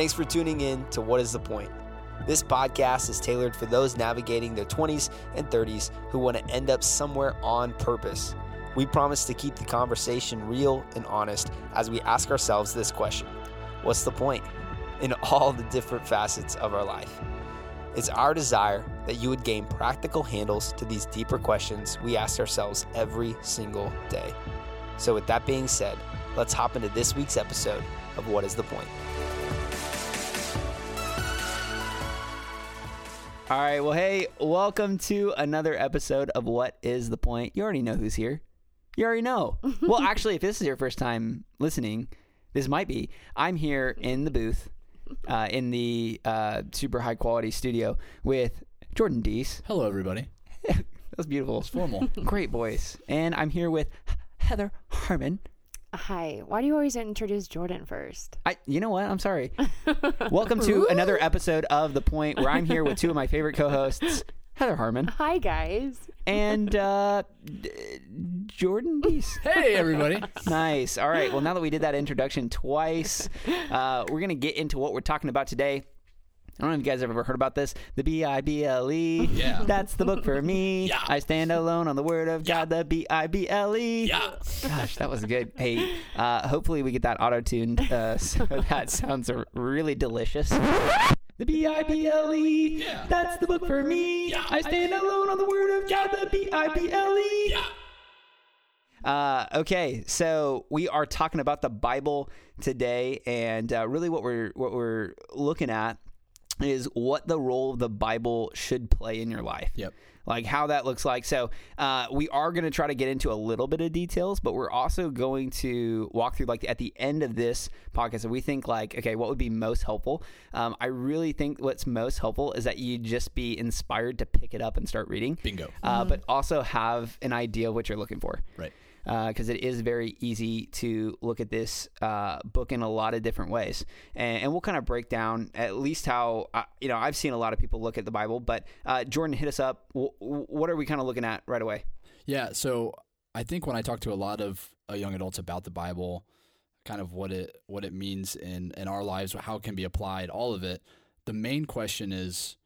Thanks for tuning in to What is the Point? This podcast is tailored for those navigating their 20s and 30s who want to end up somewhere on purpose. We promise to keep the conversation real and honest as we ask ourselves this question What's the point? in all the different facets of our life. It's our desire that you would gain practical handles to these deeper questions we ask ourselves every single day. So, with that being said, let's hop into this week's episode of What is the Point? All right. Well, hey, welcome to another episode of What is the Point? You already know who's here. You already know. well, actually, if this is your first time listening, this might be. I'm here in the booth, uh, in the uh, super high quality studio with Jordan Deese. Hello, everybody. that was beautiful. It's formal. Great voice. And I'm here with Heather Harmon. Hi. Why do you always introduce Jordan first? I, you know what? I'm sorry. Welcome to another episode of The Point, where I'm here with two of my favorite co-hosts, Heather Harmon Hi, guys. and uh, D- Jordan Deese. hey, everybody. Nice. All right. Well, now that we did that introduction twice, uh, we're gonna get into what we're talking about today. I don't know if you guys have ever heard about this. The B I B L E. Yeah. That's the book for me. Yeah. I stand alone on the word of God. The B I B L E. Yeah. Gosh, that was good. Hey, uh, hopefully we get that auto tuned uh, so that sounds really delicious. The B I B L E. That's the book for me. Yeah. I stand alone on the word of God. The B I B L E. Yeah. Uh, okay, so we are talking about the Bible today, and uh, really what we're what we're looking at is what the role of the Bible should play in your life. Yep. Like how that looks like. So uh, we are going to try to get into a little bit of details, but we're also going to walk through like at the end of this podcast. And we think like, okay, what would be most helpful? Um, I really think what's most helpful is that you just be inspired to pick it up and start reading. Bingo. Uh, But also have an idea of what you're looking for Right. Because it is very easy to look at this uh, book in a lot of different ways, and, and we'll kind of break down at least how uh, you know I've seen a lot of people look at the Bible. But uh, Jordan, hit us up. W- what are we kind of looking at right away? Yeah. So I think when I talk to a lot of uh, young adults about the Bible, kind of what it what it means in in our lives, how it can be applied, all of it. The main question is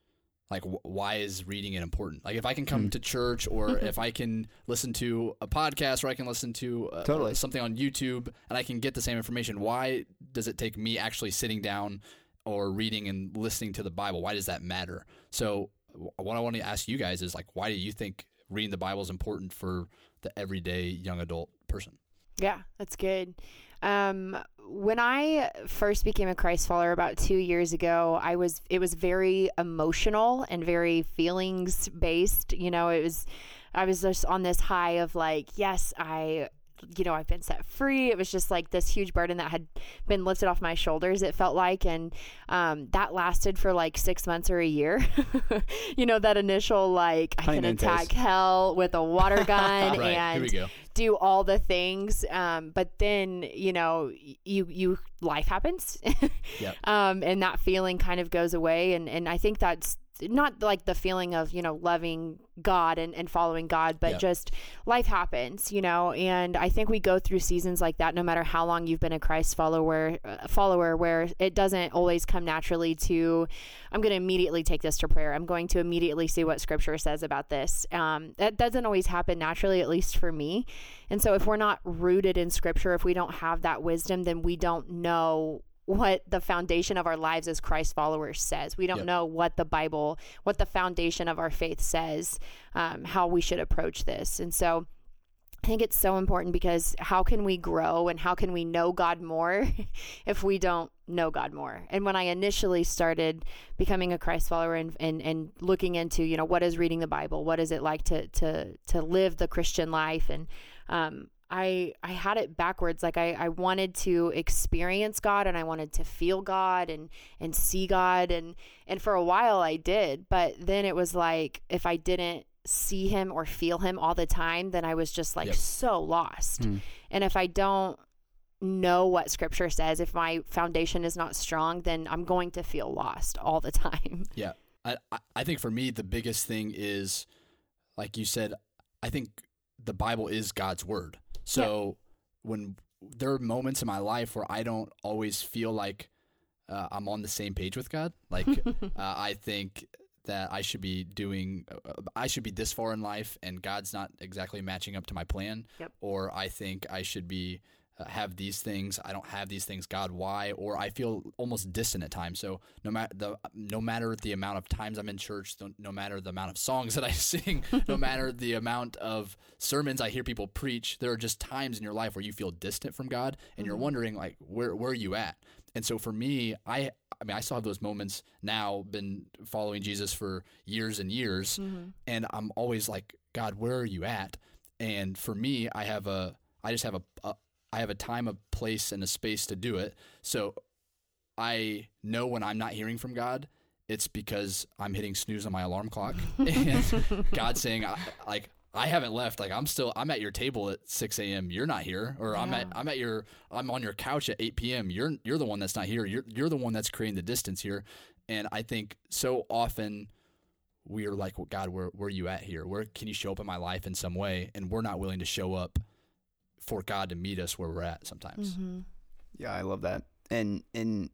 like wh- why is reading it important? Like if i can come to church or if i can listen to a podcast or i can listen to uh, Totally. something on youtube and i can get the same information why does it take me actually sitting down or reading and listening to the bible? Why does that matter? So wh- what i want to ask you guys is like why do you think reading the bible is important for the everyday young adult person? Yeah, that's good. Um, when I first became a Christ follower about two years ago, I was it was very emotional and very feelings based. You know, it was I was just on this high of like, yes, I you know, I've been set free. It was just like this huge burden that had been lifted off my shoulders, it felt like. And um, that lasted for like six months or a year. you know, that initial, like, I can attack hell with a water gun Right, and we go. Do all the things. Um, but then, you know, you, you, life happens. Yep. um, and that feeling kind of goes away. And, and I think that's not like the feeling of, you know, loving God and, and following God, but Yep. just life happens, you know, and I think we go through seasons like that no matter how long you've been a Christ follower, uh, follower where it doesn't always come naturally to, I'm going to immediately take this to prayer. I'm going to immediately see what scripture says about this. Um, that doesn't always happen naturally, at least for me. And so if we're not rooted in scripture, if we don't have that wisdom, then we don't know what the foundation of our lives as Christ followers says. We don't Yep. know what the Bible, what the foundation of our faith says, um, how we should approach this. And so I think it's so important because how can we grow and how can we know God more if we don't know God more? And when I initially started becoming a Christ follower and, and, and looking into, you know, what is reading the Bible? What is it like to, to, to live the Christian life? And, um, I, I had it backwards. Like I, I wanted to experience God and I wanted to feel God and, and see God. And, and for a while I did, but then it was like, if I didn't see him or feel him all the time, then I was just like Yep. so lost. Hmm. And if I don't know what scripture says, if my foundation is not strong, then I'm going to feel lost all the time. Yeah. I- I think for me, the biggest thing is, like you said, I think the Bible is God's word. So when there are moments in my life where I don't always feel like uh, I'm on the same page with God. Like uh, I think that I should be doing, uh, I should be this far in life, and God's not exactly matching up to my plan. Yep. Or I think I should be Uh, have these things. I don't have these things. God, why? Or I feel almost distant at times. So no matter the no matter the amount of times I'm in church, no, matter the amount of songs that I sing, no matter the amount of sermons I hear people preach, there are just times in your life where you feel distant from God, and you're mm-hmm. wondering like, where where are you at? And so for me, I I mean, I still have those moments now. Been following Jesus for years and years, mm-hmm. and I'm always like, God, where are you at? And for me, I have a, I just have a, a I have a time, a place, and a space to do it. So I know when I'm not hearing from God, it's because I'm hitting snooze on my alarm clock, and God's saying, I, like, I haven't left. Like I'm still, I'm at your table at 6 a.m. You're not here, or I'm at, I'm at your, I'm on your couch at 8 p.m. You're, you're the one that's not here. You're, you're the one that's creating the distance here. And I think so often we are like, well, God, where, where are you at here? Where can you show up in my life in some way? And we're not willing to show up for God to meet us where we're at sometimes. Mm-hmm. Yeah, I love that. And and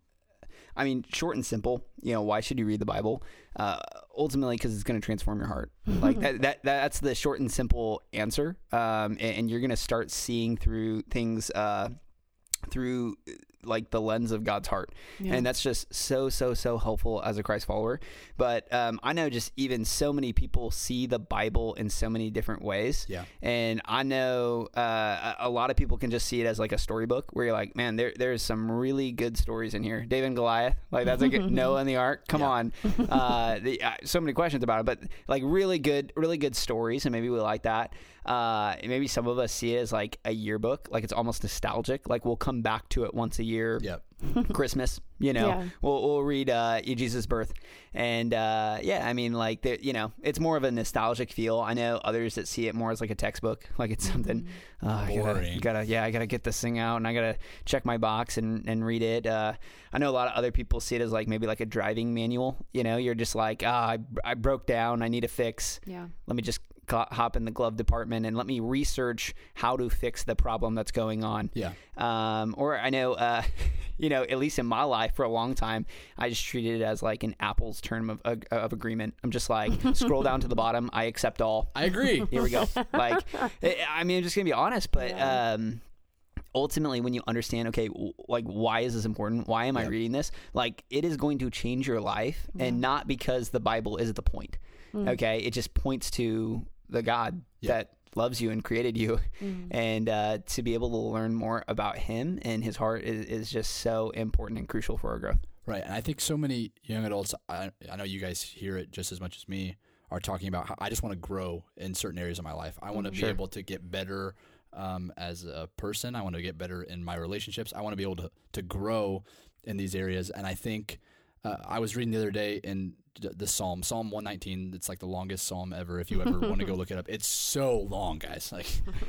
I mean, short and simple. You know, why should you read the Bible? Uh, ultimately, because it's going to transform your heart. Like that, that. That's the short and simple answer. Um, and, and you're going to start seeing through things. Uh, through like the lens of God's heart. Yeah. And that's just so, so, so helpful as a Christ follower. But um, I know just even so many people see the Bible in so many different ways. Yeah. And I know uh, a lot of people can just see it as like a storybook where you're like, man, there there's some really good stories in here. David and Goliath, like that's like Noah and the Ark. Come Yeah. on, uh, the, uh, so many questions about it, but like really good, really good stories, and maybe we like that. Uh, maybe some of us see it as like a yearbook, like it's almost nostalgic. Like we'll come back to it once a year. Yep. Christmas, you know, Yeah. we'll, we'll read uh, Jesus' birth. And uh, yeah, I mean, like, there- you know, it's more of a nostalgic feel. I know others that see it more as like a textbook, like it's something, uh, I gotta, Boring. gotta, yeah, I gotta get this thing out and I gotta check my box and, and read it. Uh, I know a lot of other people see it as like maybe like a driving manual. You know, you're just like, ah, I, I broke down, I need a fix Yeah. let me just co- hop in the glove department and let me research how to fix the problem that's going on. Yeah. Um, or I know, uh, you know, at least in my life for a long time, I just treated it as like an Apple's term of, of, of agreement. I'm just like, scroll down to the bottom. I accept all. I agree. Here we go. Like, I I mean, I'm just gonna be honest, but Yeah. um, ultimately, when you understand, okay, w- like, why is this important? Why am I reading this? Like, it is going to change your life, and not because the Bible is the point. Okay, it just points to the God Yeah. that loves you and created you, Mm-hmm. and uh, to be able to learn more about Him and His heart is, is just so important and crucial for our growth. Right. And I think so many young adults, I, I know you guys hear it just as much as me, are talking about how I just want to grow in certain areas of my life. I want to be Sure. able to get better um, as a person. I want to get better in my relationships. I want to be able to, to grow in these areas. And I think uh, I was reading the other day in the Psalm, Psalm 119. It's like the longest Psalm ever. If you ever want to go look it up, it's so long, guys. Like,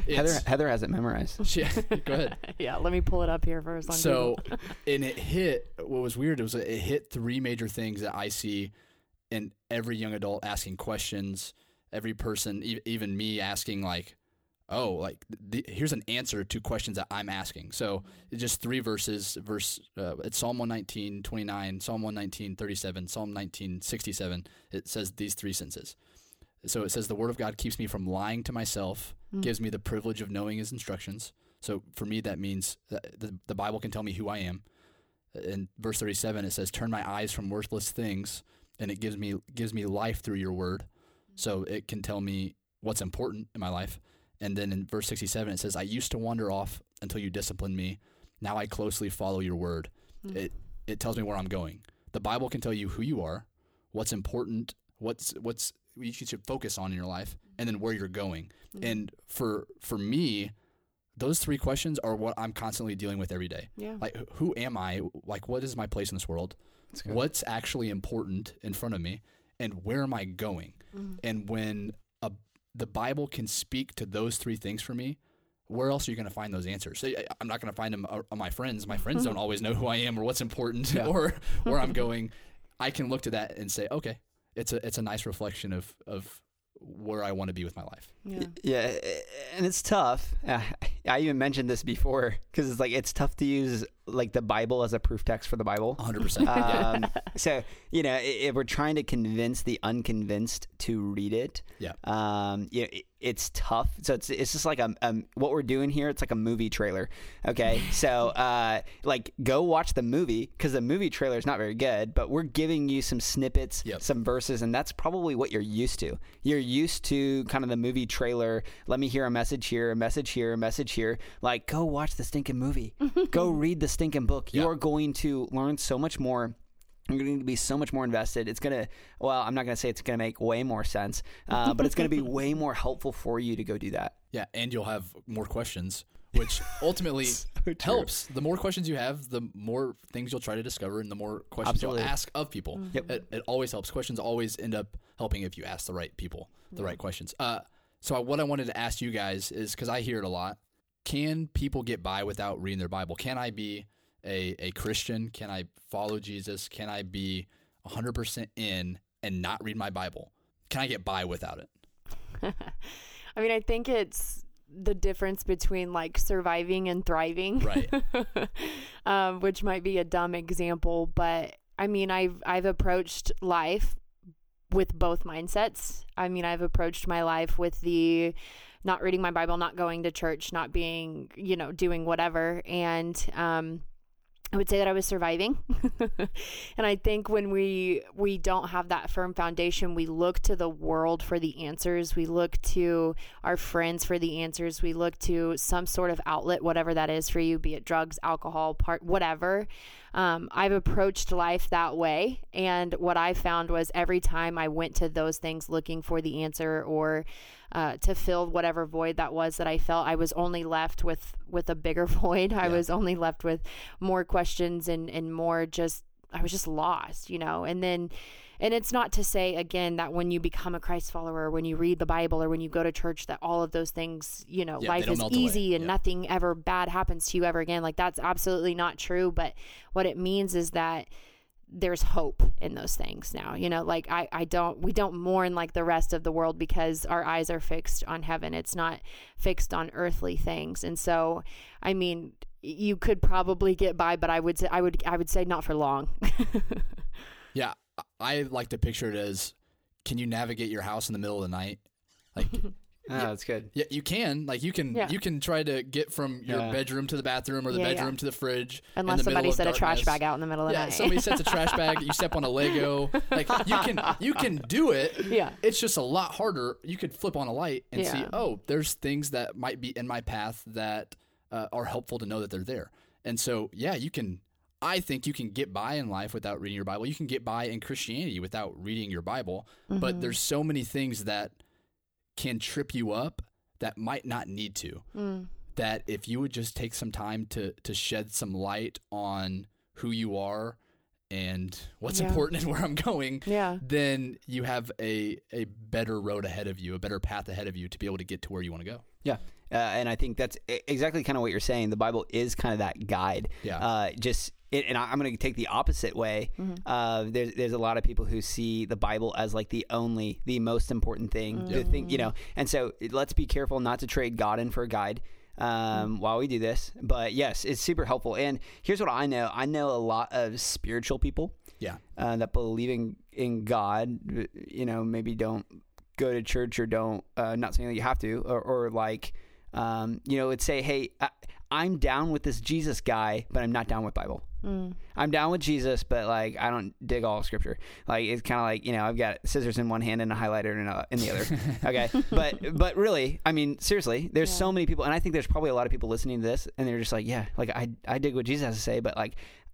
Heather Heather has it memorized. yeah, go ahead. yeah. Let me pull it up here for first. On So, and it hit. What was weird? It was it hit three major things that I see in every young adult asking questions. Every person, e- even me, asking like, "Oh, like th- here's an answer to questions that I'm asking." So, it's just three verses. Verse uh, it's Psalm 119, 29, Psalm 119, 37, Psalm 19, 67. It says these three sentences. So it says, The word of God keeps me from lying to myself, hmm. gives me the privilege of knowing his instructions. So for me, that means that the, the Bible can tell me who I am. In verse 37, it says, Turn my eyes from worthless things, and it gives me gives me life through your word. Hmm. So it can tell me what's important in my life. And then in verse 67, it says, I used to wander off until you disciplined me. Now I closely follow your word. Hmm. It, it tells me where I'm going. The Bible can tell you who you are, what's important, what's what's you should focus on in your life, and then where you're going. Hmm. And for for me, those three questions are what I'm constantly dealing with every day. yeah. Like, who am I? Like, what is my place in this world? What's actually important in front of me, and where am I going? Mm-hmm. And when a, the Bible can speak to those three things for me, where else are you going to find those answers? I'm not going to find them uh, on my friends. My friends don't always know who I am or what's important Yeah. or where I'm going. I can look to that and say, okay, it's a it's a nice reflection of of where I want to be with my life. Yeah. Yeah, and it's tough. I even mentioned this before because it's like it's tough to use like the Bible as a proof text for the Bible. 100%. Um, so you know, if we're trying to convince the unconvinced to read it, Yeah. um, you know, it, it's tough. So it's it's just like a, um, what we're doing here. It's like a movie trailer. Okay, so uh, like go watch the movie because the movie trailer is not very good, but we're giving you some snippets, Yep. some verses, and that's probably what you're used to. You're used to kind of the movie trailer. Let me hear a message here, a message here, a message here. Like go watch the stinking movie. go read the stinking book. You're going to learn so much more. You're going to be so much more invested. It's going to, well, I'm not going to say it's going to make way more sense, uh, but it's going to be way more helpful for you to go do that. Yeah, and you'll have more questions, which ultimately true. helps. The more questions you have, the more things you'll try to discover, and the more questions Absolutely. you'll ask of people. Yep. It, it always helps. Questions always end up helping if you ask the right people the right questions. Uh, so what I wanted to ask you guys is because I hear it a lot. Can people get by without reading their Bible? Can I be a, a Christian? Can I follow Jesus? Can I be 100% in and not read my Bible? Can I get by without it? I mean, I think it's the difference between like surviving and thriving. Right. um, which might be a dumb example, but I mean, I've I've approached life with both mindsets. I mean, I've approached my life with the not reading my Bible, not going to church, not being, you know, doing whatever, and um, I would say that I was surviving. and I think when we we don't have that firm foundation, we look to the world for the answers. We look to our friends for the answers. We look to some sort of outlet, whatever that is for you, be it drugs, alcohol, part whatever. Um, I've approached life that way, and what I found was every time I went to those things looking for the answer or uh, to fill whatever void that was that I felt, I was only left with with a bigger void. I was only left with more questions and and more just I was just lost, you know. And then and it's not to say again that when you become a Christ follower, when you read the Bible or when you go to church that all of those things, you know, Yeah, life is melt away. easy and Yeah. nothing ever bad happens to you ever again. Like that's absolutely not true, but what it means is that there's hope in those things now you know like I, I don't we don't mourn like the rest of the world because our eyes are fixed on heaven it's not fixed on earthly things and so i mean you could probably get by but i would say i would i would say not for long Yeah, I- I like to picture it as can you navigate your house in the middle of the night? Like Oh, that's good. yeah, you can. Like you can Yeah. you can try to get from your Yeah. bedroom to the bathroom or the Yeah, yeah. bedroom to the fridge. in unless the somebody middle of set a trash bag out in the middle of the Yeah, night somebody sets a trash bag, you step on a Lego. Like you can you can do it. yeah It's just a lot harder. You could flip on a light and see, oh, there's things that might be in my path that uh, are helpful to know that they're there. And so, yeah, you can. I think you can get by in life without reading your Bible. You can get by in Christianity without reading your Bible. But Mhm. there's so many things that can trip you up that might not need to. Mm. That if you would just take some time to to shed some light on who you are and what's Yeah. important and where I'm going, yeah then you have a a better road ahead of you, a better path ahead of you to be able to get to where you want to go. Yeah. Uh, and I think that's e- exactly kind of what you're saying. The Bible is kind of that guide. Yeah. Uh, just, it, and I- I'm going to take the opposite way. Uh, there's, there's a lot of people who see the Bible as like the only, the most important thing. The thing, you know. And so let's be careful not to trade God in for a guide um, while we do this. But yes, it's super helpful. And here's what I know. I know a lot of spiritual people Yeah. uh, that believe in, in God, you know, maybe don't go to church or don't, uh, not saying that you have to, or, or like, um, you know, would say, hey, I, I'm down with this Jesus guy, but I'm not down with Bible. Mm. I'm down with Jesus, but like I don't dig all of Scripture. Like it's kind of like you know I've got scissors in one hand and a highlighter in, a, in the other. okay, but but really, I mean seriously, there's Yeah. so many people, and I think there's probably a lot of people listening to this, and they're just like, yeah, like I I dig what Jesus has to say, but like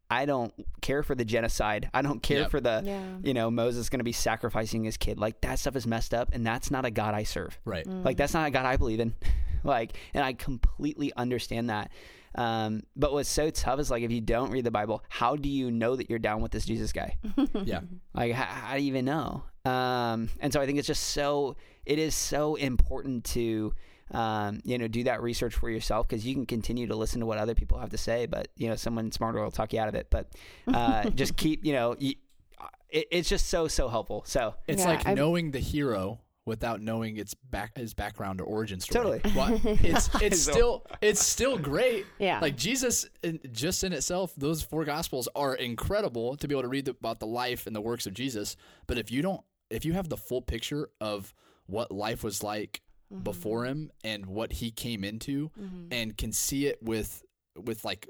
I don't care for the genocide. I don't care Yep. for the Yeah. you know Moses going to be sacrificing his kid. Like that stuff is messed up, and that's not a God I serve. Right. Like that's not a God I believe in. like, and I completely understand that. Um, but what's so tough is like if you don't read the Bible, how do you know that you're down with this Jesus guy? Yeah. Like, how, how do you even know? Um, and so I think it's just so it is so important to um, you know do that research for yourself because you can continue to listen to what other people have to say, but you know someone smarter will talk you out of it. But uh, just keep you know. You, it, it's just so so helpful. So It's Yeah, like I- knowing the hero without knowing its back his background or origin story. Totally. But it's it's still it's still great. Yeah. Like Jesus, just in itself, those four gospels are incredible to be able to read about the life and the works of Jesus. But if you don't, if you have the full picture of what life was like Mm-hmm. before him and what he came into, and can see it with with like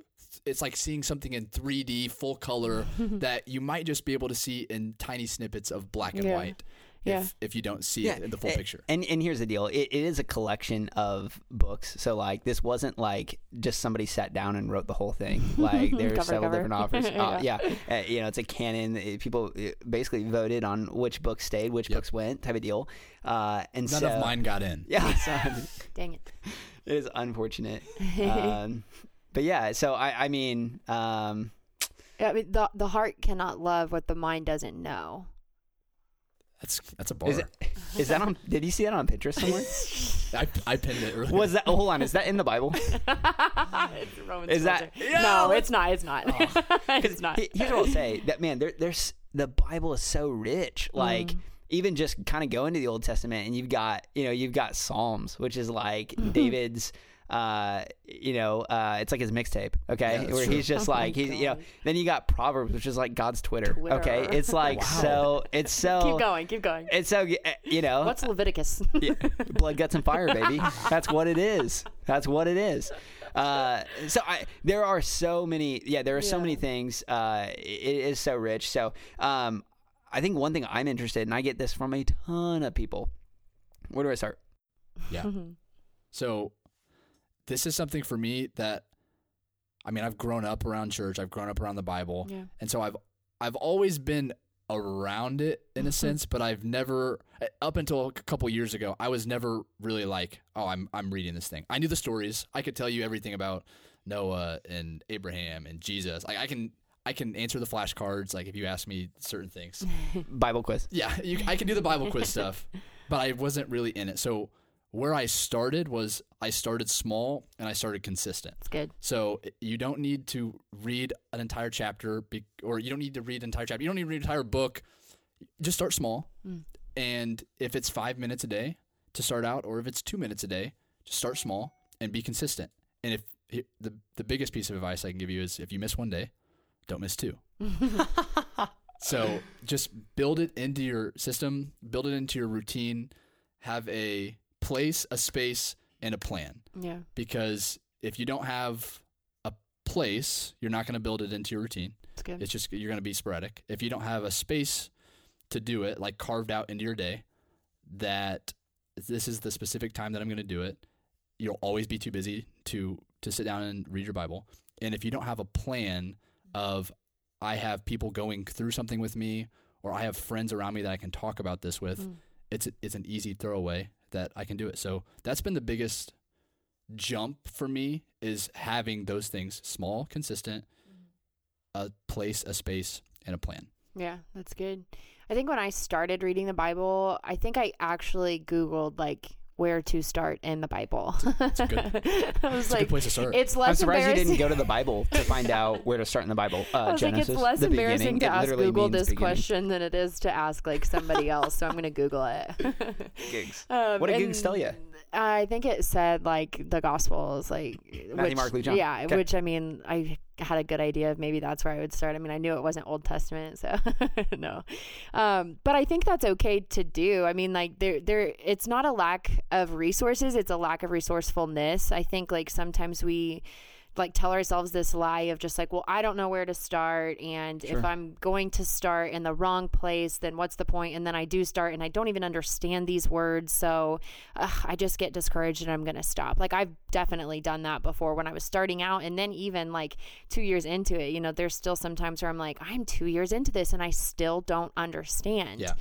it's like seeing something in 3D full color that you might just be able to see in tiny snippets of black and Yeah. white. Yeah. If, if you don't see it in the full a- picture. And and here's the deal: it, it is a collection of books. So like, this wasn't like just somebody sat down and wrote the whole thing. Like there's Cover to several cover. different authors. Uh, Yeah. yeah, Uh, you know, it's a canon. Uh, People uh, basically voted on which books stayed, which Yep. books went, type of deal. Uh, and None so, of mine got in. Yeah, so Dang it. it is unfortunate. Um, but yeah, so I I mean, um, I mean, the the heart cannot love what the mind doesn't know. That's that's a bar. is it is that on? Did you see that on Pinterest somewhere? I, I pinned it earlier. Was that? oh, hold on, is that in the Bible? it's Roman Is that- soldier. no, it's not. It's not. it's not. Here's what I'll say: that man, there, there's the Bible is so rich. Like Mm. even just kind of go into the Old Testament, and you've got you know you've got Psalms, which is like David's. Uh, you know, uh, it's like his mixtape, okay, Yeah, where true. he's just Oh like he's you know. Then you got Proverbs, which is like God's Twitter, okay. It's like Wow. so. It's so. keep going. Keep going. It's so uh, you know. What's Leviticus? Yeah, blood, guts, and fire, baby. That's what it is. That's what it is. Uh, so I, there are so many. Yeah, there are so many things. Uh, it is so rich. So um, I think one thing I'm interested, in, I get this from a ton of people. Where do I start? Yeah. So this is something for me that I mean, I've grown up around church, I've grown up around the Bible. yeah. And so I've I've always been around it in a mm-hmm. sense, but I've never uh, up until a couple years ago, I was never really like, oh, I'm I'm reading this thing. I knew the stories. I could tell you everything about Noah and Abraham and Jesus. Like I can I can answer the flashcards like if you ask me certain things. Bible quiz. Yeah, you, I can do the Bible quiz stuff, but I wasn't really in it. So where I started was I started small and I started consistent. It's good. So you don't need to read an entire chapter, be, or you don't need to read an entire chapter. You don't need to read an entire book. Just start small, Mm. and if it's five minutes a day to start out, or if it's two minutes a day, just start small and be consistent. And if the the biggest piece of advice I can give you is if you miss one day, don't miss two. So just build it into your system, build it into your routine, have a place, a space, and a plan. Yeah. Because if you don't have a place, you're not going to build it into your routine. It's good. It's just you're going to be sporadic. If you don't have a space to do it, like carved out into your day, that this is the specific time that I'm going to do it, you'll always be too busy to to sit down and read your Bible. And if you don't have a plan of I have people going through something with me or I have friends around me that I can talk about this with, Mm. it's it's an easy throwaway that I can do it. So that's been the biggest jump for me is having those things small, consistent, a place, a space, and a plan. Yeah, that's good. I think when I started reading the Bible, I think I actually Googled like where to start in the Bible. It's a good- I was It's a like, good place to start. it's I'm surprised you didn't go to the Bible to find out where to start in the Bible. Uh, I was like, Genesis, it's less embarrassing to ask Google this beginning. question than it is to ask like somebody else. So I'm gonna Google it. Gigs. Um, What did and Googs tell ya? I think it said like the Gospels, like Matthew, which, Mark, Luke, John. Yeah, Okay. which I mean, I had a good idea of maybe that's where I would start. I mean, I knew it wasn't Old Testament, so no. Um, but I think that's okay to do. I mean, like there, there, it's not a lack of resources; it's a lack of resourcefulness. I think like sometimes we like tell ourselves this lie of just like, well, I don't know where to start, and Sure. if I'm going to start in the wrong place, then what's the point? And then I do start, and I don't even understand these words, so ugh, I just get discouraged and I'm going to stop. Like I've definitely done that before when I was starting out, and then even like two years into it, you know, there's still some times where I'm like, I'm two years into this and I still don't understand. Yeah.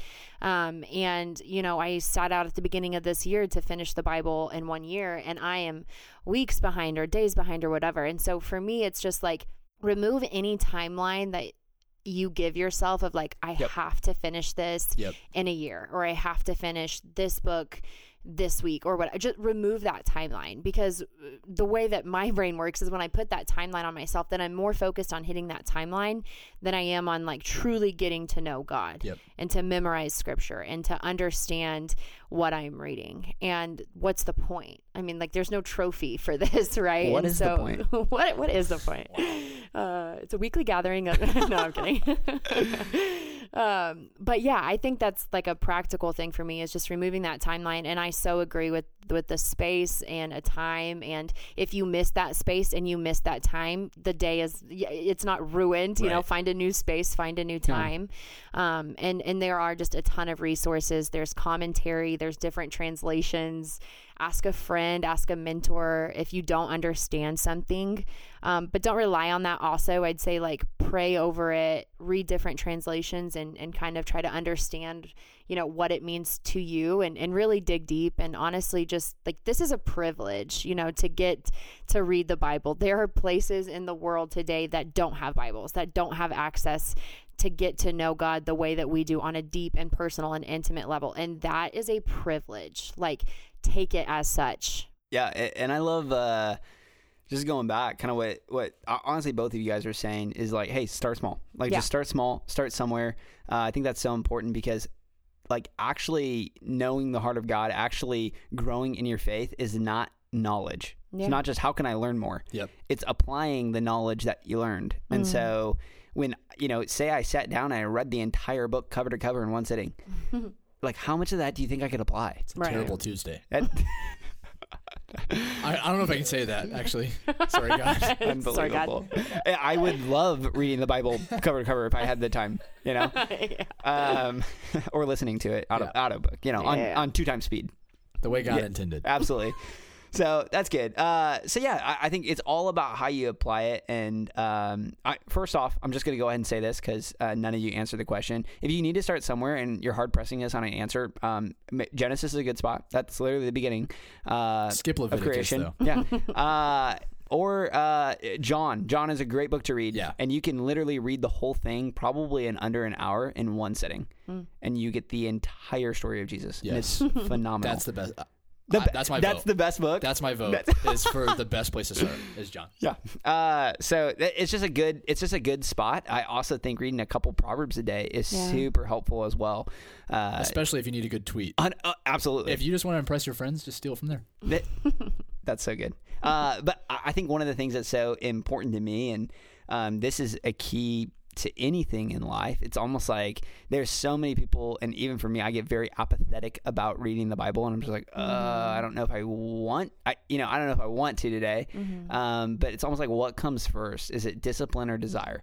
Um, and you know, I sat out at the beginning of this year to finish the Bible in one year, and I am weeks behind or days behind or whatever. And so for me, it's just like remove any timeline that you give yourself of like, I Yep. have to finish this Yep. in a year, or I have to finish this book this week or what just remove that timeline because uh, the way that my brain works is when I put that timeline on myself then I'm more focused on hitting that timeline than I am on like truly getting to know God Yep. and to memorize scripture and to understand what I'm reading and what's the point I mean like there's no trophy for this right What and is the so point? what what is the point uh, it's a weekly gathering of, no I'm kidding um, but yeah, I think that's like a practical thing for me is just removing that timeline. And I so agree with with the space and a time. And if you miss that space and you miss that time, the day is it's not ruined. You know, find a new space, find a new time. Um, and and there are just a ton of resources. There's commentary. There's different translations. Ask a friend, ask a mentor if you don't understand something. Um, but don't rely on that. Also, I'd say like pray over it, read different translations, and and kind of try to understand, you know, what it means to you, and and really dig deep. And honestly, just like this is a privilege, you know, to get to read the Bible. There are places in the world today that don't have Bibles, that don't have access to get to know God the way that we do on a deep and personal and intimate level. And that is a privilege. Like, take it as such. Yeah, and I love uh, just going back, kind of what what uh, honestly both of you guys are saying is like, hey, start small. Like Yeah. just start small, start somewhere. Uh, I think that's so important because like actually knowing the heart of God, actually growing in your faith is not knowledge. Yeah. It's not just how can I learn more. Yep. It's applying the knowledge that you learned. And Mm. so when you know, say I sat down and I read the entire book cover to cover in one sitting, like how much of that do you think I could apply? It's a Right. terrible Tuesday. That- I, I don't know if I can say that actually. Sorry, guys. Sorry, God. Unbelievable. I would love reading the Bible cover to cover if I had the time, you know, um, or listening to it out of Yeah. audiobook, you know, on, Yeah. on two times speed. The way God Yeah. intended. Absolutely. So that's good. Uh, so yeah, I, I think it's all about how you apply it. And um, I, first off, I'm just going to go ahead and say this because uh, none of you answered the question. If you need to start somewhere and you're hard pressing us on an answer, um, Genesis is a good spot. That's literally the beginning. Uh, Skip of creation. though. Yeah. Uh, or uh, John. John is a great book to read. Yeah. And you can literally read the whole thing probably in under an hour in one sitting. And you get the entire story of Jesus. And it's phenomenal. That's the best. The be- that's my vote. That's vote. the best book. That's my vote. is for the best place to start is John. yeah. Uh, so it's just a good. It's just a good spot. I also think reading a couple proverbs a day is Yeah. super helpful as well. Uh, Especially if you need a good tweet. un- uh, absolutely. If you just want to impress your friends, just steal from there. That- that's so good. Uh, but I I think one of the things that's so important to me, and um, this is a key to anything in life, it's almost like there's so many people, and even for me, I get very apathetic about reading the Bible, and I'm just like, uh, I don't know if I want, I you know, I don't know if I want to today. Um, but it's almost like what comes first? Is it discipline or desire?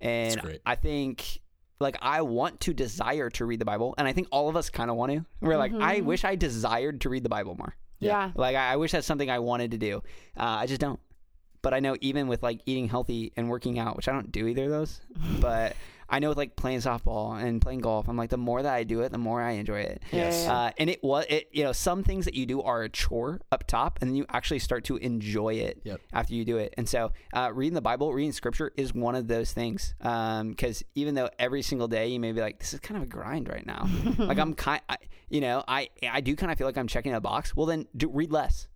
And. I think like I want to desire to read the Bible, and I think all of us kind of want to. We're like, I wish I desired to read the Bible more. Yeah. Like I, I wish that's something I wanted to do. Uh, I just don't. But I know even with like eating healthy and working out, which I don't do either of those, but I know with like playing softball and playing golf, I'm like the more that I do it, the more I enjoy it. Yes. Uh, and it was it you know some things that you do are a chore up top, and then you actually start to enjoy it Yep. after you do it. And so uh, reading the Bible, reading Scripture is one of those things. Because even though every single day you may be like, this is kind of a grind right now. like I'm kind, I, you know, I I do kind of feel like I'm checking a box. Well, then do, read less.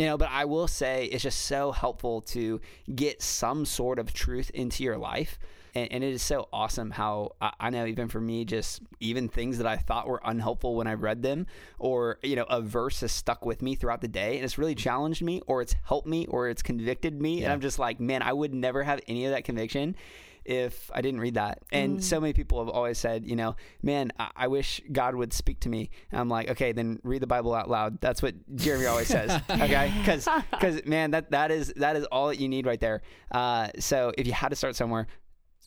You know, but I will say it's just so helpful to get some sort of truth into your life. And, and it is so awesome how I, I know, even for me, just even things that I thought were unhelpful when I read them, or, you know, a verse has stuck with me throughout the day and it's really challenged me, or it's helped me, or it's convicted me. And I'm just like, man, I would never have any of that conviction if I didn't read that. And so many people have always said, you know, man, I, I wish God would speak to me. And I'm like, okay, then read the Bible out loud. That's what Jeremy always says. Okay, because man, that that is that is all that you need right there. Uh, so if you had to start somewhere,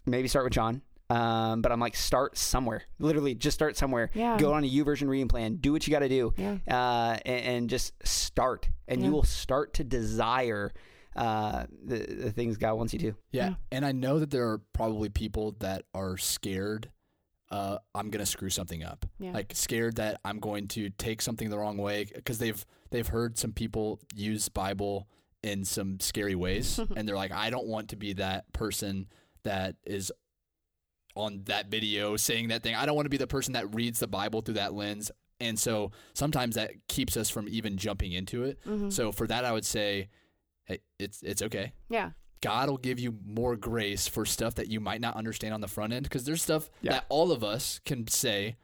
maybe start with John. Um, but I'm like, start somewhere. Literally, just start somewhere. Yeah. Go on a YouVersion reading plan. Do what you got to do. Yeah. Uh, and, and just start, and Yeah. you will start to desire uh, the the things God wants you to. Yeah. Yeah. And I know that there are probably people that are scared uh, I'm going to screw something up. Yeah. Like scared that I'm going to take something the wrong way because they've they've heard some people use Bible in some scary ways and they're like I don't want to be that person that is on that video saying that thing. I don't want to be the person that reads the Bible through that lens And so sometimes that keeps us from even jumping into it. Mm-hmm. So for that, I would say, hey, it's it's okay. Yeah. God will give you more grace for stuff that you might not understand on the front end because there's stuff Yeah. that all of us can say,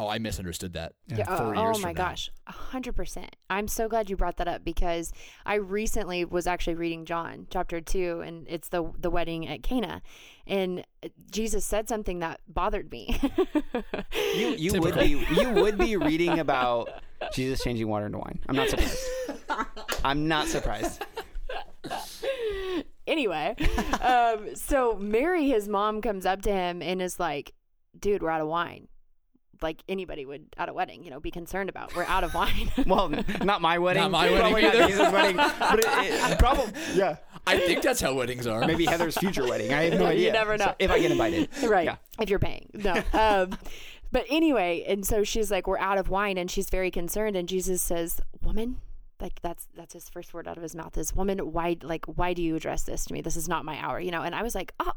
"Oh, I misunderstood that." Yeah. four uh, oh years my from gosh. A hundred percent. I'm so glad you brought that up because I recently was actually reading John chapter two and it's the the wedding at Cana. And Jesus said something that bothered me. You you would be you would be reading about Jesus changing water into wine. I'm not surprised. I'm not surprised. Anyway, um, so Mary, his mom, comes up to him and is like, "Dude, we're out of wine." Like anybody would at a wedding, you know, be concerned about. We're out of wine. Well, not my wedding. Not my Probably wedding not either. Jesus' wedding. But it, it, probably yeah. I think that's how weddings are. Maybe Heather's future wedding. I have no idea. You idea. never know. So, if I get invited. right Yeah. if you're paying no um but anyway and so she's like we're out of wine and she's very concerned and jesus says woman like that's that's his first word out of his mouth is woman why like why do you address this to me this is not my hour you know and i was like oh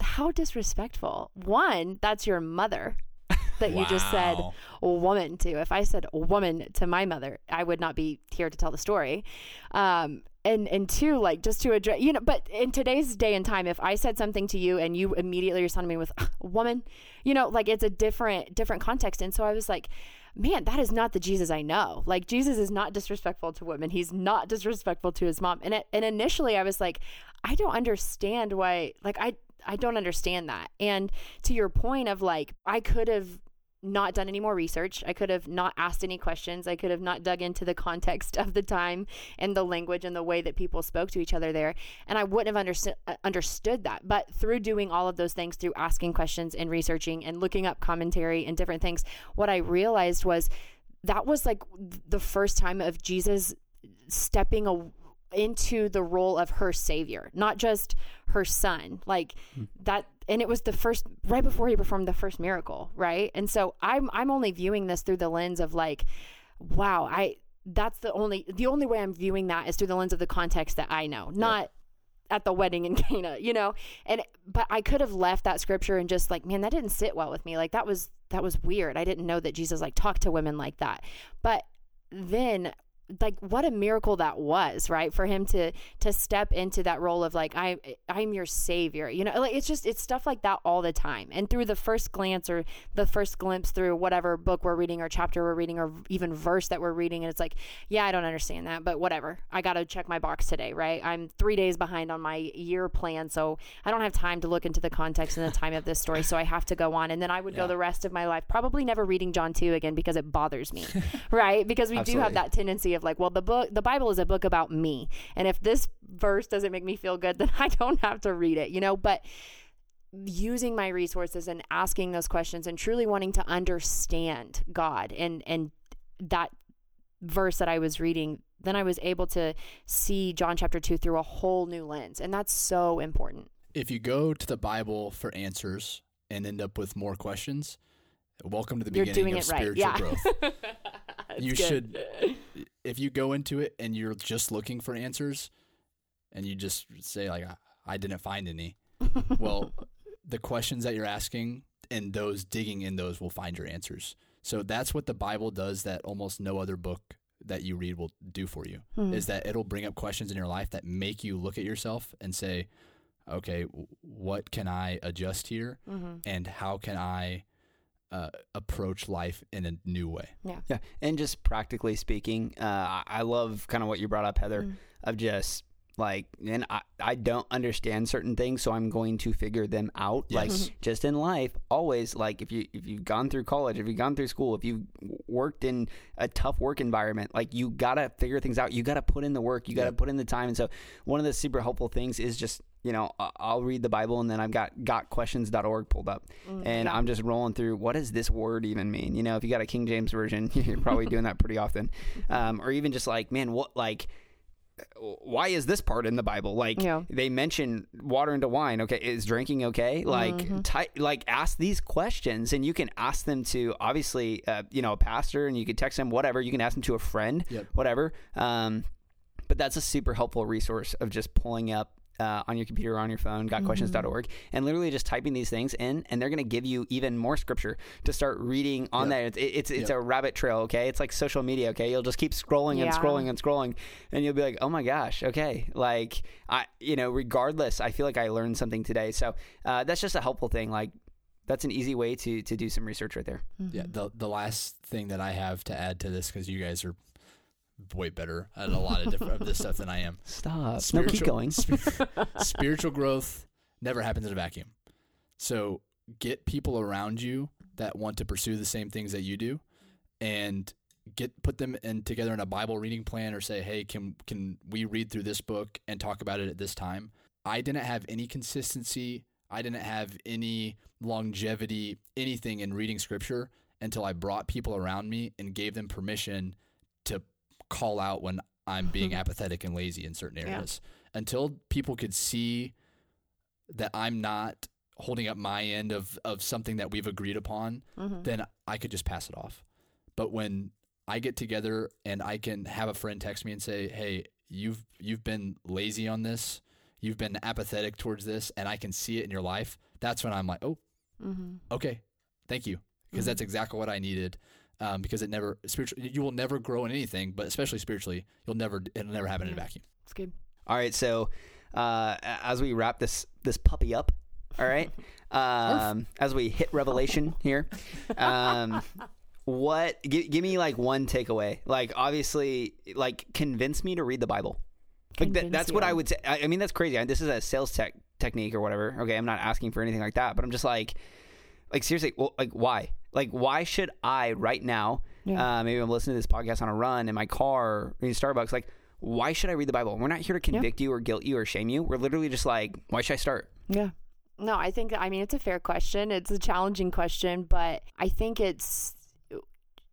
how disrespectful one that's your mother that you just said woman to. If I said woman to my mother, I would not be here to tell the story. Um, and and two, like just to address, you know, but in today's day and time, if I said something to you and you immediately respond to me with woman, you know, like it's a different different context. And so I was like, man, that is not the Jesus I know. Like Jesus is not disrespectful to women. He's not disrespectful to his mom. And it, and initially I was like, I don't understand why. Like I I don't understand that. And to your point of like, I could have not done any more research. I could have not asked any questions. I could have not dug into the context of the time and the language and the way that people spoke to each other there. And I wouldn't have understood uh, understood that. But through doing all of those things, through asking questions and researching and looking up commentary and different things, what I realized was that was like the first time of Jesus stepping a, into the role of her savior, not just her son. Like hmm. that and it was the first right before he performed the first miracle, right? And so I'm I'm only viewing this through the lens of like wow, I that's the only the only way I'm viewing that is through the lens of the context that I know, not at the wedding in Cana, you know. And but I could have left that scripture and just like, man, that didn't sit well with me. Like that was that was weird. I didn't know that Jesus like talked to women like that. But then like what a miracle that was right? For him to to step into that role of like i i'm your savior you know? Like it's just it's stuff like that all the time. And through the first glance or the first glimpse through whatever book we're reading or chapter we're reading or even verse that we're reading and it's like yeah i don't understand that but whatever. I gotta check my box today right? I'm three days behind on my year plan so i don't have time to look into the context and the time of this story so i have to go on. And then i would go the rest of my life probably never reading john 2 again because it bothers me right? Because we do have that tendency of like well the book the bible is a book about me. And if this verse doesn't make me feel good then i don't have to read it you know? But using my resources and asking those questions and truly wanting to understand god and and that verse that i was reading then i was able to see john chapter 2 through a whole new lens. And that's so important. If you go to the Bible for answers and end up with more questions, welcome to the you're beginning doing of it right spiritual yeah growth. You good. should if you go into it and you're just looking for answers and you just say like I, didn't find any well the questions that you're asking and those digging in those will find your answers so that's what the bible does that almost no other book that you read will do for you Hmm. is that it'll bring up questions in your life that make you look at yourself and say okay what can i adjust here Mhm. and how can i uh, approach life in a new way Yeah, Yeah. and just practically speaking, uh, I- I love kind of what you brought up, Heather, Mm. of just like, and I, I don't understand certain things, so I'm going to figure them out. Like just in life, always like if you if you've gone through college, if you've gone through school, if you've worked in a tough work environment, like you gotta figure things out. You gotta put in the work. You gotta Yep. put in the time. And so one of the super helpful things is just you know I'll read the Bible and then I've got gotquestions.org pulled up Mm, and. I'm just rolling through what does this word even mean? You know, if you got a King James version, you're probably doing that pretty often, um, or even just like, man, what like. Why is this part in the Bible? Like Yeah. they mention water into wine. Okay, is drinking okay? Like, Mm-hmm. ty- like ask these questions, and you can ask them to obviously, uh, you know, a pastor, and you can text them whatever. You can ask them to a friend, Yep. whatever. Um, but that's a super helpful resource of just pulling up uh, on your computer or on your phone, gotquestions.org, and literally just typing these things in, and they're going to give you even more scripture to start reading on Yep. that. It's it's, it's Yep. a rabbit trail. Okay, it's like social media. Okay, you'll just keep scrolling and scrolling and scrolling, and you'll be like, oh my gosh, okay, like I, you know, regardless, I feel like I learned something today. So uh, that's just a helpful thing. Like that's an easy way to to do some research right there. Yeah, the the last thing that I have to add to this because you guys are way better at a lot of different of this stuff than I am. Stop. No, keep going. spiritual growth never happens in a vacuum. So get people around you that want to pursue the same things that you do, and get put them in together in a Bible reading plan, or say, hey, can can we read through this book and talk about it at this time? I didn't have any consistency. I didn't have any longevity, anything in reading scripture until I brought people around me and gave them permission to call out when I'm being apathetic and lazy in certain Yeah. areas. Until people could see that I'm not holding up my end of, of something that we've agreed upon, Mhm. then I could just pass it off. But when I get together and I can have a friend text me and say, "Hey, you've you've been lazy on this. You've been apathetic towards this and I can see it in your life." That's when I'm like, "Oh, Mhm. okay. Thank you." Because that's exactly what I needed. Um, because it never spiritual you will never grow in anything, but especially spiritually, you'll never it'll never happen in a vacuum. It's good. All right, so uh, as we wrap this this puppy up, all right, um, as we hit Revelation here, um, what give, give me like one takeaway? Like obviously, like convince me to read the Bible. Like that, Convince that's what I would say. I, I mean, that's crazy. I, this is a sales tech technique or whatever. Okay, I'm not asking for anything like that, but I'm just like, like seriously, well, like why? Like why should I right now? Yeah. Uh, maybe I'm listening to this podcast on a run in my car in Starbucks. Like, why should I read the Bible? We're not here to convict you or guilt you or shame you. We're literally just like, why should I start? Yeah. No, I think I mean it's a fair question. It's a challenging question, but I think it's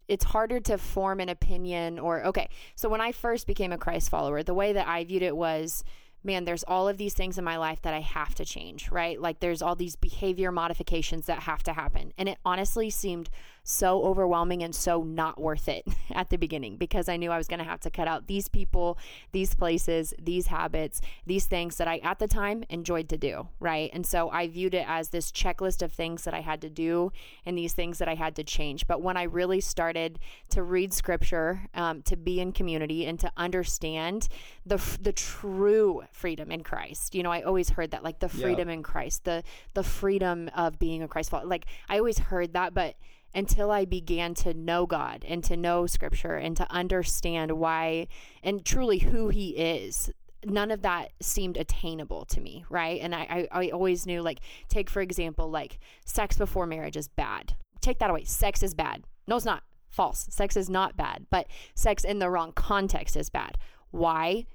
it's harder to form an opinion or okay. So when I first became a Christ follower, the way that I viewed it was man, there's all of these things in my life that I have to change, right? Like there's all these behavior modifications that have to happen. And it honestly seemed so overwhelming and so not worth it at the beginning because I knew I was going to have to cut out these people, these places, these habits, these things that I at the time enjoyed to do, right? And so I viewed it as this checklist of things that I had to do and these things that I had to change. But when I really started to read scripture, um, to be in community, and to understand the the true freedom in Christ, you know, I always heard that like the freedom in Christ, the the freedom of being a Christ follower. Like I always heard that, but until I began to know God and to know scripture and to understand why and truly who he is. None of that seemed attainable to me right? And I, I, I always knew like take for example like sex before marriage is bad. Take that away. Sex is bad. No it's not. False. Sex is not bad. But sex in the wrong context is bad. Why?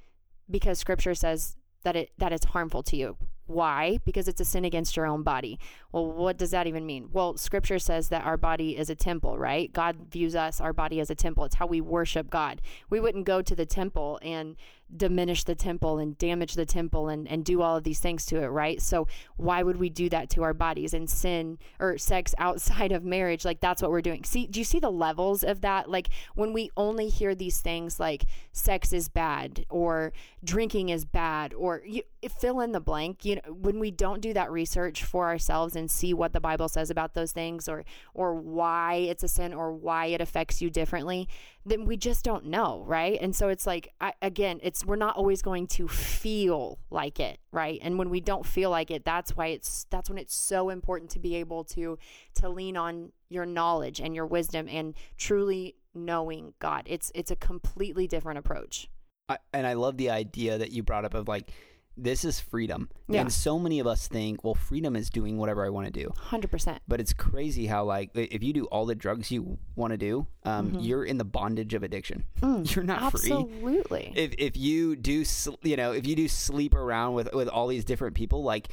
Because scripture says that it that it's harmful to you why? Because it's a sin against your own body. Well what does that even mean? Well scripture says that our body is a temple right? God views us our body as a temple. It's how we worship god. We wouldn't go to the temple and diminish the temple and damage the temple and, and do all of these things to it right? So why would we do that to our bodies and sin or sex outside of marriage? Like that's what we're doing. See do you see the levels of that? Like when we only hear these things like sex is bad or drinking is bad or you fill in the blank you know when we don't do that research for ourselves and see what the bible says about those things or or why it's a sin or why it affects you differently then we just don't know right? And so it's like I, again it's we're not always going to feel like it right? And when we don't feel like it that's why it's that's when it's so important to be able to to lean on your knowledge and your wisdom and truly knowing god. It's it's a completely different approach. I, and I love the idea that you brought up of like, this is freedom. Yeah. And so many of us think, well, freedom is doing whatever I want to do. 100% But it's crazy how like if you do all the drugs you want to do, um, you're in the bondage of addiction. you're not free. absolutely If if you do sl- you know if you do sleep around with with all these different people, like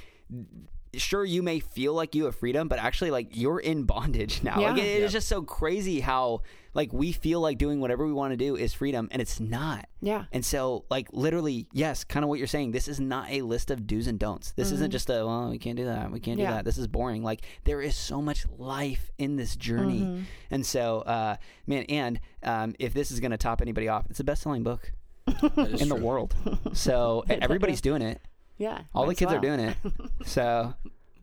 sure you may feel like you have freedom, but actually like you're in bondage now. Yeah. Like it- Yeah. it's just so crazy how like we feel like doing whatever we want to do is freedom, and it's not. yeah And so, like, literally, yes, kind of what you're saying. This is not a list of do's and don'ts. This isn't just a, well, we can't do that. We can't do Mm-hmm. That. This is boring. Like, there is so much life in this journey. Mm-hmm. And so, uh, man, and um, if this is going to top anybody off, it's the best selling book That is in the world. So, everybody's doing it. Yeah. All the might as kids are doing it, so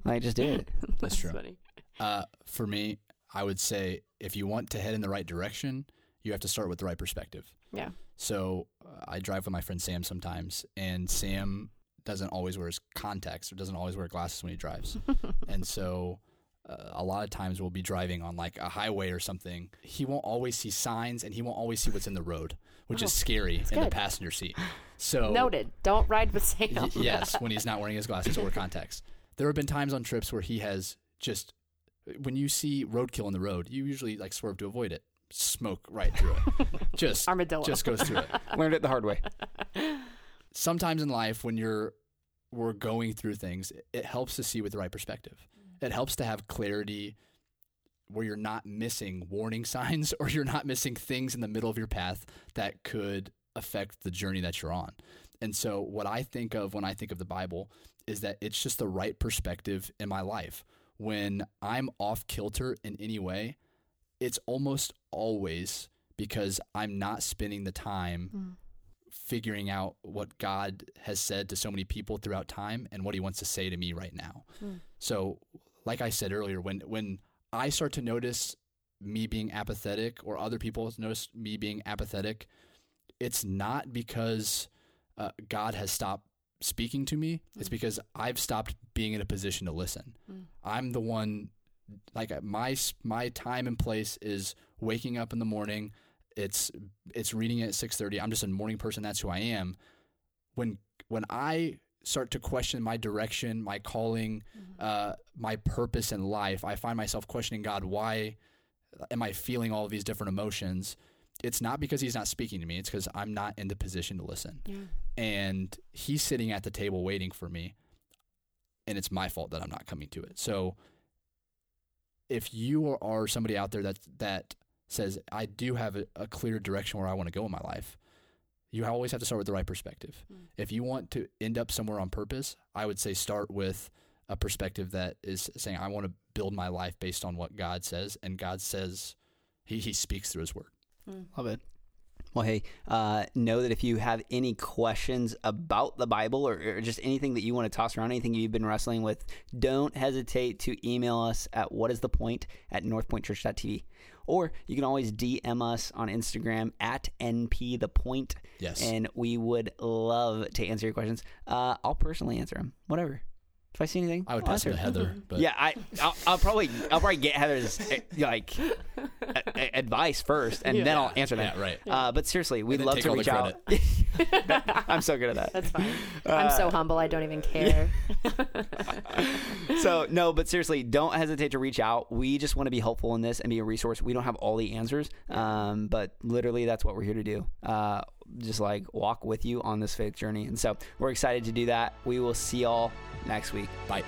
like just do it. That's true. funny. Uh, for me, I would say if you want to head in the right direction, you have to start with the right perspective. Yeah. So uh, I drive with my friend Sam sometimes, and Sam doesn't always wear his contacts or doesn't always wear glasses when he drives. and so uh, a lot of times we'll be driving on like a highway or something. He won't always see signs and he won't always see what's in the road, which Oh, is scary in the passenger seat. So Noted. Don't ride with Sam. Y- yes, when he's not wearing his glasses or contacts. There have been times on trips where he has just when you see roadkill in the road, you usually like swerve to avoid it. Smoke right through it. Just Armadillo. just goes through it. Learned it the hard way. Sometimes in life when you're we're going through things, it helps to see with the right perspective. It helps to have clarity where you're not missing warning signs or you're not missing things in the middle of your path that could affect the journey that you're on. And so, what I think of when I think of the Bible is that it's just the right perspective in my life. When I'm off kilter in any way, it's almost always because I'm not spending the time Mm. figuring out what God has said to so many people throughout time and what he wants to say to me right now. Mm. So, like I said earlier, when when I start to notice me being apathetic or other people notice me being apathetic, it's not because uh, God has stopped speaking to me. It's Mm. because I've stopped being in a position to listen. Mm. I'm the one like uh, my my time and place is waking up in the morning. It's it's reading at 6:30. I'm just a morning person. That's who I am. When when I start to question my direction, my calling, uh, my purpose in life, I find myself questioning God. Why am I feeling all of these different emotions? It's not because He's not speaking to me. It's because I'm not in the position to listen Yeah. And he's sitting at the table waiting for me and it's my fault that I'm not coming to it. So if you are- are somebody out there that that says I do have a, a clear direction where I want to go in my life, you always have to start with the right perspective. Mm. If you want to end up somewhere on purpose, I would say start with a perspective that is saying I want to build my life based on what God says and God says he he speaks through his word. Love it. Well, hey, uh, know that if you have any questions about the Bible or, or just anything that you want to toss around, anything you've been wrestling with, don't hesitate to email us at whatisthepoint at northpointchurch.tv. Or you can always DM us on Instagram at npthepoint, Yes. and we would love to answer your questions. Uh, I'll personally answer them, whatever. If I see anything, I would I'll pass it to answer Heather, but yeah, I, I'll, I'll probably, I'll probably get Heather's eh, like a- a- advice first, and then I'll answer that. yeah, right. Uh, but seriously, we'd then love take to all the reach out. I'm so good at that. That's fine. I'm so humble. I don't even care. So no, but seriously, don't hesitate to reach out. We just want to be helpful in this and be a resource. We don't have all the answers, um, but literally, that's what we're here to do. Uh, just like walk with you on this faith journey, and so we're excited to do that. We will see y'all next week. Bye.